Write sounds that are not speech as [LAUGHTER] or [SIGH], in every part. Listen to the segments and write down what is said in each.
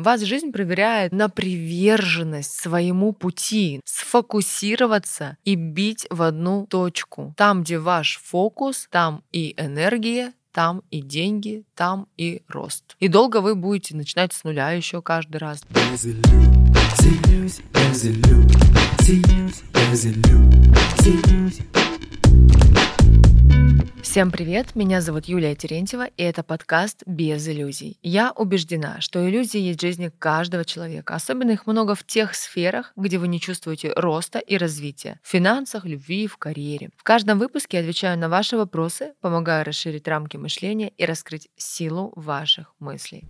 Вас жизнь проверяет на приверженность своему пути, сфокусироваться и бить в одну точку. Там, где ваш фокус, там и энергия, там и деньги, там и рост. И долго вы будете начинать с нуля еще каждый раз. Всем привет, меня зовут Юлия Терентьева, и это подкаст «Без иллюзий». Я убеждена, что иллюзии есть в жизни каждого человека. Особенно их много в тех сферах, где вы не чувствуете роста и развития. В финансах, любви, в карьере. В каждом выпуске я отвечаю на ваши вопросы, помогаю расширить рамки мышления и раскрыть силу ваших мыслей.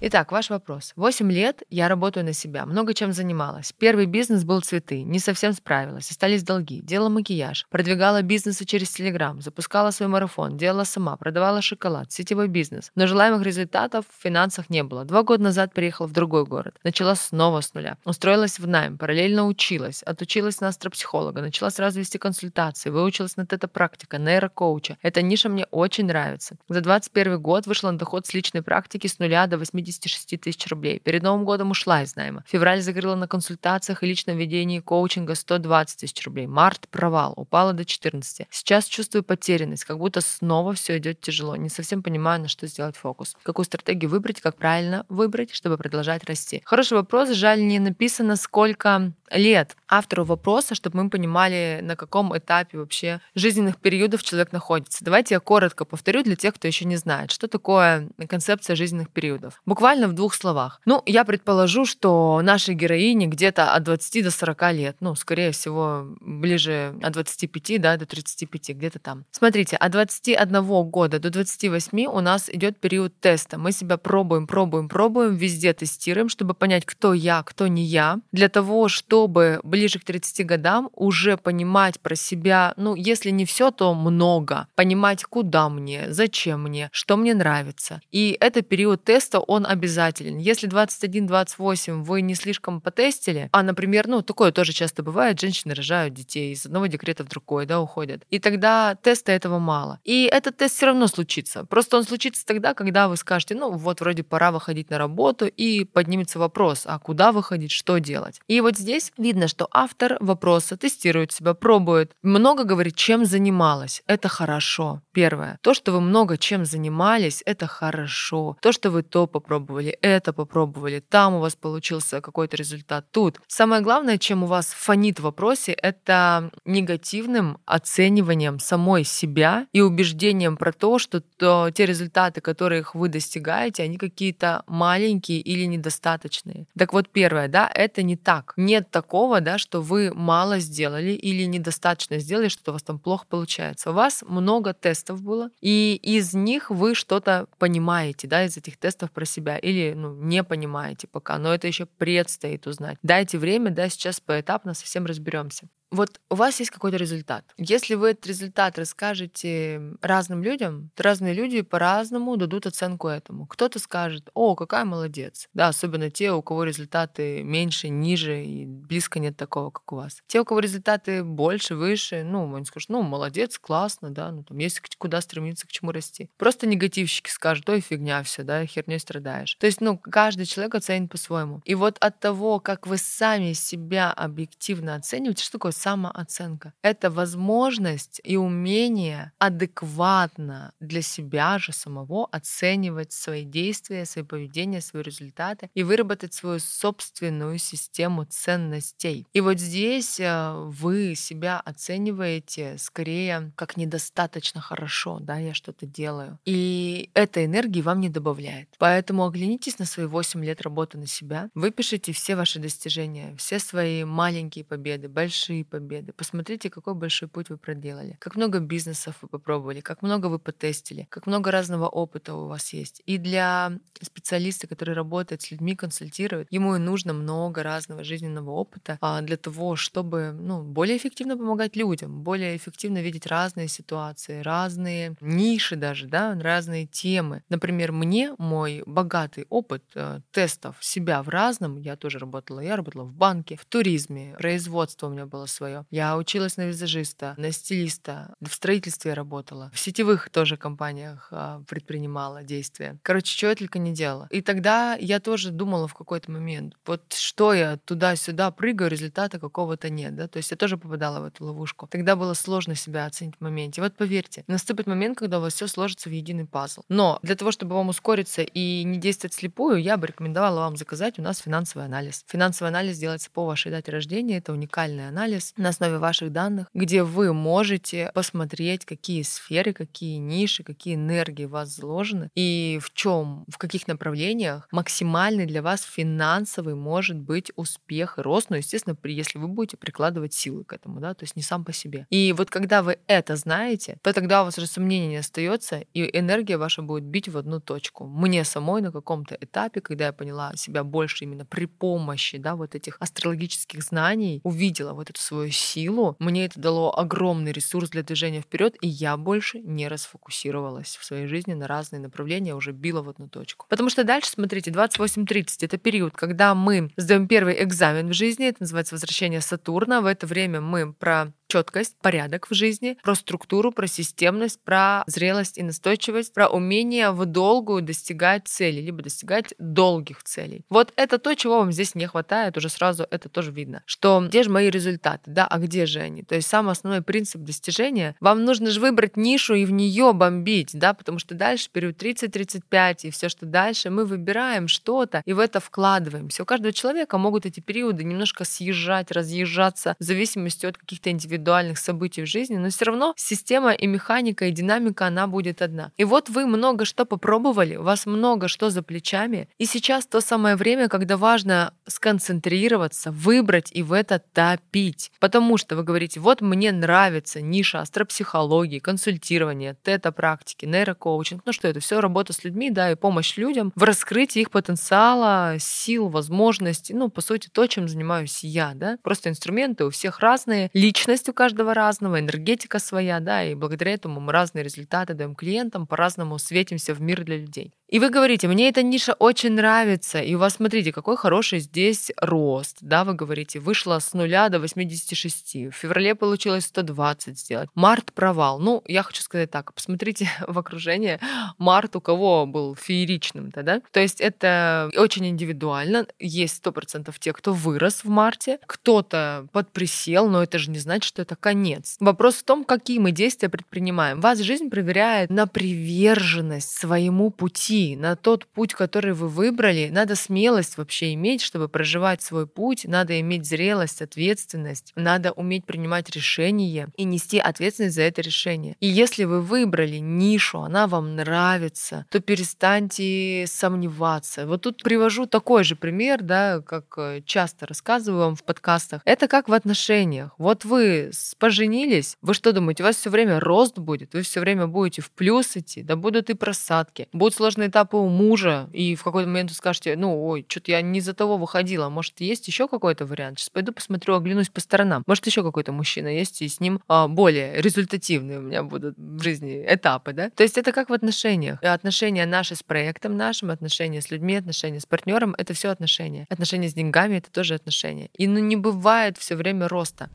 Итак, ваш вопрос. 8 лет я работаю на себя, много чем занималась. Первый бизнес был цветы, не совсем справилась, остались долги, делала макияж, продвигала бизнесы через Телеграм, запускала свой марафон, делала сама, продавала шоколад, сетевой бизнес. Но желаемых результатов в финансах не было. Два года назад переехала в другой город, начала снова с нуля. Устроилась в найм, параллельно училась, отучилась на астропсихолога, начала сразу вести консультации, выучилась на тета-практика, нейрокоуча. Эта ниша мне очень нравится. За 21 год вышла на доход с личной практики с нуля до 80 56 тысяч рублей. Перед Новым годом ушла из найма. Февраль закрыла на консультациях и личном ведении коучинга 120 тысяч рублей. Март – провал, упала до 14. Сейчас чувствую потерянность, как будто снова все идет тяжело. Не совсем понимаю, на что сделать фокус. Какую стратегию выбрать, как правильно выбрать, чтобы продолжать расти. Хороший вопрос. Жаль, не написано, сколько лет автору вопроса, чтобы мы понимали, на каком этапе вообще жизненных периодов человек находится. Давайте я коротко повторю для тех, кто еще не знает, что такое концепция жизненных периодов. Буквально в двух словах. Ну, я предположу, что нашей героине где-то от 20 до 40 лет, ну, скорее всего, ближе от 25 да, до 35, где-то там. Смотрите, от 21 года до 28 у нас идет период теста. Мы себя пробуем, пробуем, пробуем, везде тестируем, чтобы понять, кто я, кто не я, для того, чтобы ближе к 30 годам уже понимать про себя, ну, если не все, то много. Понимать, куда мне, зачем мне, что мне нравится. И это период теста, он обязателен. Если 21-28 вы не слишком потестили, а, например, ну, такое тоже часто бывает, женщины рожают детей, из одного декрета в другой, да, уходят. И тогда теста этого мало. И этот тест все равно случится. Просто он случится тогда, когда вы скажете, ну, вот вроде пора выходить на работу, и поднимется вопрос, а куда выходить, что делать. И вот здесь видно, что автор вопроса тестирует себя, пробует, много говорит, чем занималась. Это хорошо. Первое. То, что вы много чем занимались, это хорошо. То, что вы то попробовали, это попробовали, там у вас получился какой-то результат тут. Самое главное, чем у вас фонит в вопросе, это негативным оцениванием самой себя и убеждением про то, что то, те результаты, которых вы достигаете, они какие-то маленькие или недостаточные. Так вот, первое, да, это не так. Нет такого, да, что вы мало сделали или недостаточно сделали, что у вас там плохо получается. У вас много тестов было, и из них вы что-то понимаете, да, из этих тестов про себя, или ну, не понимаете пока, но это еще предстоит узнать. Дайте время, да, сейчас поэтапно совсем разберемся вот у вас есть какой-то результат. Если вы этот результат расскажете разным людям, то разные люди по-разному дадут оценку этому. Кто-то скажет, о, какая молодец. Да, особенно те, у кого результаты меньше, ниже, и близко нет такого, как у вас. Те, у кого результаты больше, выше, ну, они скажут, ну, молодец, классно, да, ну, там есть куда стремиться, к чему расти. Просто негативщики скажут, ой, фигня все, да, херней страдаешь. То есть, ну, каждый человек оценит по-своему. И вот от того, как вы сами себя объективно оцениваете, что такое самооценка. Это возможность и умение адекватно для себя же самого оценивать свои действия, свои поведения, свои результаты и выработать свою собственную систему ценностей. И вот здесь э, вы себя оцениваете скорее как недостаточно хорошо, да, я что-то делаю. И этой энергии вам не добавляет. Поэтому оглянитесь на свои 8 лет работы на себя, выпишите все ваши достижения, все свои маленькие победы, большие победы. Посмотрите, какой большой путь вы проделали, как много бизнесов вы попробовали, как много вы потестили, как много разного опыта у вас есть. И для специалиста, который работает с людьми, консультирует, ему и нужно много разного жизненного опыта а, для того, чтобы ну, более эффективно помогать людям, более эффективно видеть разные ситуации, разные ниши даже, да, разные темы. Например, мне мой богатый опыт э, тестов себя в разном, я тоже работала, я работала в банке, в туризме, производство у меня было свое. Я училась на визажиста, на стилиста, в строительстве работала, в сетевых тоже компаниях а, предпринимала действия. Короче, чего я только не делала. И тогда я тоже думала в какой-то момент, вот что я туда-сюда прыгаю, результата какого-то нет, да, то есть я тоже попадала в эту ловушку. Тогда было сложно себя оценить в моменте. Вот поверьте, наступит момент, когда у вас все сложится в единый пазл. Но для того, чтобы вам ускориться и не действовать слепую, я бы рекомендовала вам заказать у нас финансовый анализ. Финансовый анализ делается по вашей дате рождения. Это уникальный анализ на основе ваших данных, где вы можете посмотреть, какие сферы, какие ниши, какие энергии в вас заложены и в чем, в каких направлениях максимальный для вас финансовый может быть успех и рост, ну, естественно, если вы будете прикладывать силы к этому, да, то есть не сам по себе. И вот когда вы это знаете, то тогда у вас уже сомнений не остается, и энергия ваша будет бить в одну точку. Мне самой на каком-то этапе, когда я поняла себя больше именно при помощи, да, вот этих астрологических знаний, увидела вот эту свою силу, мне это дало огромный ресурс для движения вперед, и я больше не расфокусировалась в своей жизни на разные направления, уже била в одну точку. Потому что дальше, смотрите, 28-30 — это период, когда мы сдаем первый экзамен в жизни, это называется возвращение Сатурна. В это время мы про четкость, порядок в жизни, про структуру, про системность, про зрелость и настойчивость, про умение в долгую достигать цели, либо достигать долгих целей. Вот это то, чего вам здесь не хватает, уже сразу это тоже видно. Что где же мои результаты, да, а где же они? То есть самый основной принцип достижения, вам нужно же выбрать нишу и в нее бомбить, да, потому что дальше период 30-35 и все, что дальше, мы выбираем что-то и в это вкладываемся. У каждого человека могут эти периоды немножко съезжать, разъезжаться в зависимости от каких-то индивидуальных индивидуальных событий в жизни, но все равно система и механика, и динамика, она будет одна. И вот вы много что попробовали, у вас много что за плечами, и сейчас то самое время, когда важно сконцентрироваться, выбрать и в это топить. Потому что вы говорите, вот мне нравится ниша астропсихологии, консультирования, тета-практики, нейрокоучинг. Ну что это? Все работа с людьми, да, и помощь людям в раскрытии их потенциала, сил, возможностей. Ну, по сути, то, чем занимаюсь я, да. Просто инструменты у всех разные, личность у каждого разного, энергетика своя, да, и благодаря этому мы разные результаты даем клиентам, по-разному светимся в мир для людей. И вы говорите, мне эта ниша очень нравится, и у вас, смотрите, какой хороший здесь рост, да, вы говорите, вышла с нуля до 86, в феврале получилось 120 сделать, март провал. Ну, я хочу сказать так, посмотрите [LAUGHS] в окружение, март у кого был фееричным-то, да? То есть это очень индивидуально, есть 100% те, кто вырос в марте, кто-то подприсел, но это же не значит, что это конец. Вопрос в том, какие мы действия предпринимаем. Вас жизнь проверяет на приверженность своему пути, на тот путь, который вы выбрали. Надо смелость вообще иметь, чтобы проживать свой путь. Надо иметь зрелость, ответственность. Надо уметь принимать решения и нести ответственность за это решение. И если вы выбрали нишу, она вам нравится, то перестаньте сомневаться. Вот тут привожу такой же пример, да, как э, часто рассказываю вам в подкастах. Это как в отношениях. Вот вы поженились, вы что думаете, у вас все время рост будет, вы все время будете в плюс идти, да будут и просадки, будут сложные этапы у мужа, и в какой-то момент вы скажете, ну, ой, что-то я не за того выходила, может, есть еще какой-то вариант? Сейчас пойду посмотрю, оглянусь по сторонам. Может, еще какой-то мужчина есть, и с ним а, более результативные у меня будут в жизни этапы, да? То есть это как в отношениях. Отношения наши с проектом нашим, отношения с людьми, отношения с партнером — это все отношения. Отношения с деньгами — это тоже отношения. И ну, не бывает все время роста.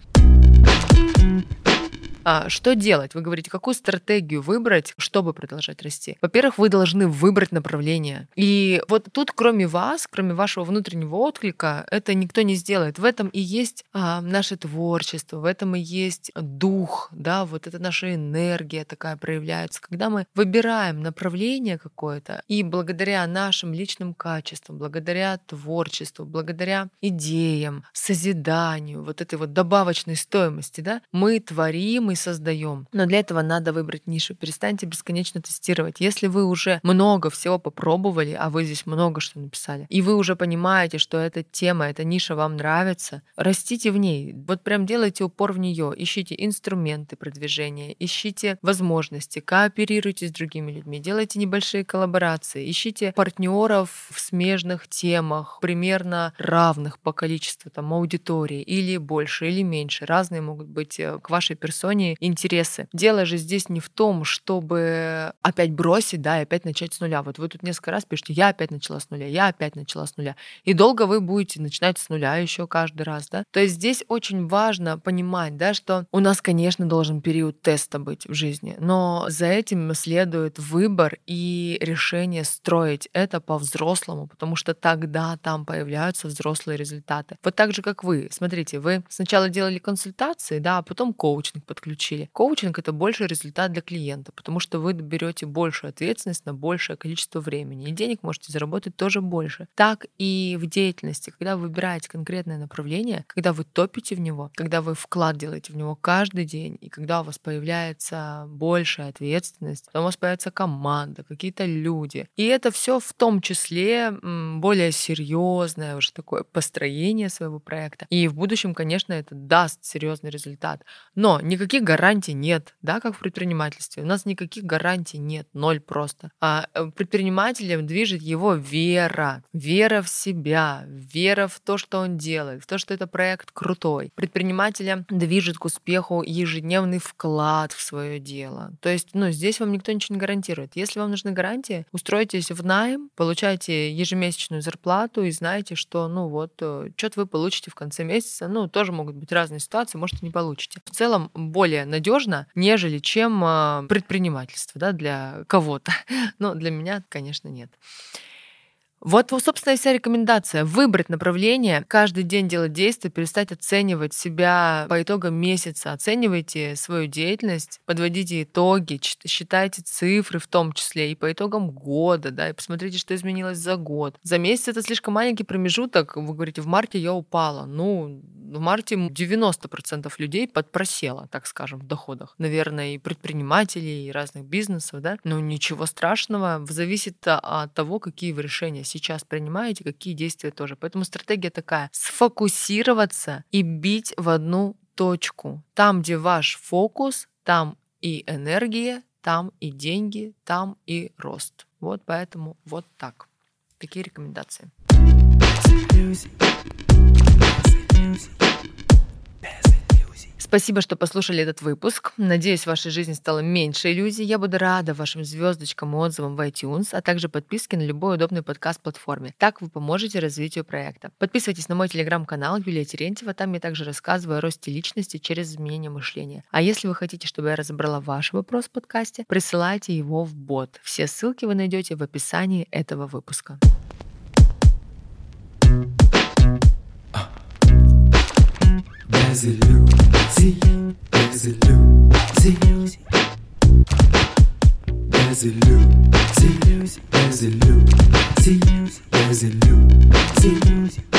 Mm-hmm. А, что делать? Вы говорите, какую стратегию выбрать, чтобы продолжать расти? Во-первых, вы должны выбрать направление. И вот тут, кроме вас, кроме вашего внутреннего отклика, это никто не сделает. В этом и есть а, наше творчество, в этом и есть дух, да, вот это наша энергия такая проявляется. Когда мы выбираем направление какое-то, и благодаря нашим личным качествам, благодаря творчеству, благодаря идеям, созиданию, вот этой вот добавочной стоимости, да, мы творим и создаем. Но для этого надо выбрать нишу. Перестаньте бесконечно тестировать. Если вы уже много всего попробовали, а вы здесь много что написали, и вы уже понимаете, что эта тема, эта ниша вам нравится, растите в ней. Вот прям делайте упор в нее. Ищите инструменты продвижения, ищите возможности, кооперируйте с другими людьми, делайте небольшие коллаборации, ищите партнеров в смежных темах, примерно равных по количеству там аудитории, или больше, или меньше. Разные могут быть э, к вашей персоне лишние интересы. Дело же здесь не в том, чтобы опять бросить, да, и опять начать с нуля. Вот вы тут несколько раз пишете, я опять начала с нуля, я опять начала с нуля. И долго вы будете начинать с нуля еще каждый раз, да. То есть здесь очень важно понимать, да, что у нас, конечно, должен период теста быть в жизни, но за этим следует выбор и решение строить это по-взрослому, потому что тогда там появляются взрослые результаты. Вот так же, как вы. Смотрите, вы сначала делали консультации, да, а потом коучинг подключили. Коучинг — это больше результат для клиента, потому что вы берете большую ответственность на большее количество времени, и денег можете заработать тоже больше. Так и в деятельности, когда вы выбираете конкретное направление, когда вы топите в него, когда вы вклад делаете в него каждый день, и когда у вас появляется большая ответственность, у вас появится команда, какие-то люди. И это все в том числе более серьезное уже такое построение своего проекта. И в будущем, конечно, это даст серьезный результат. Но никаких гарантий нет, да, как в предпринимательстве. У нас никаких гарантий нет, ноль просто. А э, предпринимателем движет его вера, вера в себя, вера в то, что он делает, в то, что это проект крутой. Предпринимателя движет к успеху ежедневный вклад в свое дело. То есть, ну, здесь вам никто ничего не гарантирует. Если вам нужны гарантии, устройтесь в найм, получайте ежемесячную зарплату и знаете, что, ну вот, э, что-то вы получите в конце месяца. Ну, тоже могут быть разные ситуации, может, и не получите. В целом, более надежно, нежели чем э, предпринимательство, да, для кого-то. [LAUGHS] Но для меня, конечно, нет. Вот, собственно, и вся рекомендация. Выбрать направление, каждый день делать действия, перестать оценивать себя по итогам месяца. Оценивайте свою деятельность, подводите итоги, считайте цифры в том числе и по итогам года, да, и посмотрите, что изменилось за год. За месяц это слишком маленький промежуток. Вы говорите, в марте я упала. Ну, в марте 90% людей подпросело, так скажем, в доходах. Наверное, и предпринимателей, и разных бизнесов, да. Но ничего страшного. Зависит от того, какие вы решения сейчас принимаете, какие действия тоже. Поэтому стратегия такая. Сфокусироваться и бить в одну точку. Там, где ваш фокус, там и энергия, там и деньги, там и рост. Вот поэтому вот так. Такие рекомендации. Спасибо, что послушали этот выпуск. Надеюсь, в вашей жизни стало меньше иллюзий. Я буду рада вашим звездочкам и отзывам в iTunes, а также подписке на любой удобный подкаст-платформе. Так вы поможете развитию проекта. Подписывайтесь на мой телеграм-канал Юлия Терентьева. Там я также рассказываю о росте личности через изменение мышления. А если вы хотите, чтобы я разобрала ваш вопрос в подкасте, присылайте его в бот. Все ссылки вы найдете в описании этого выпуска. Exit Lucy, exit Lucy. Exit Lucy, exit Lucy, exit Lucy.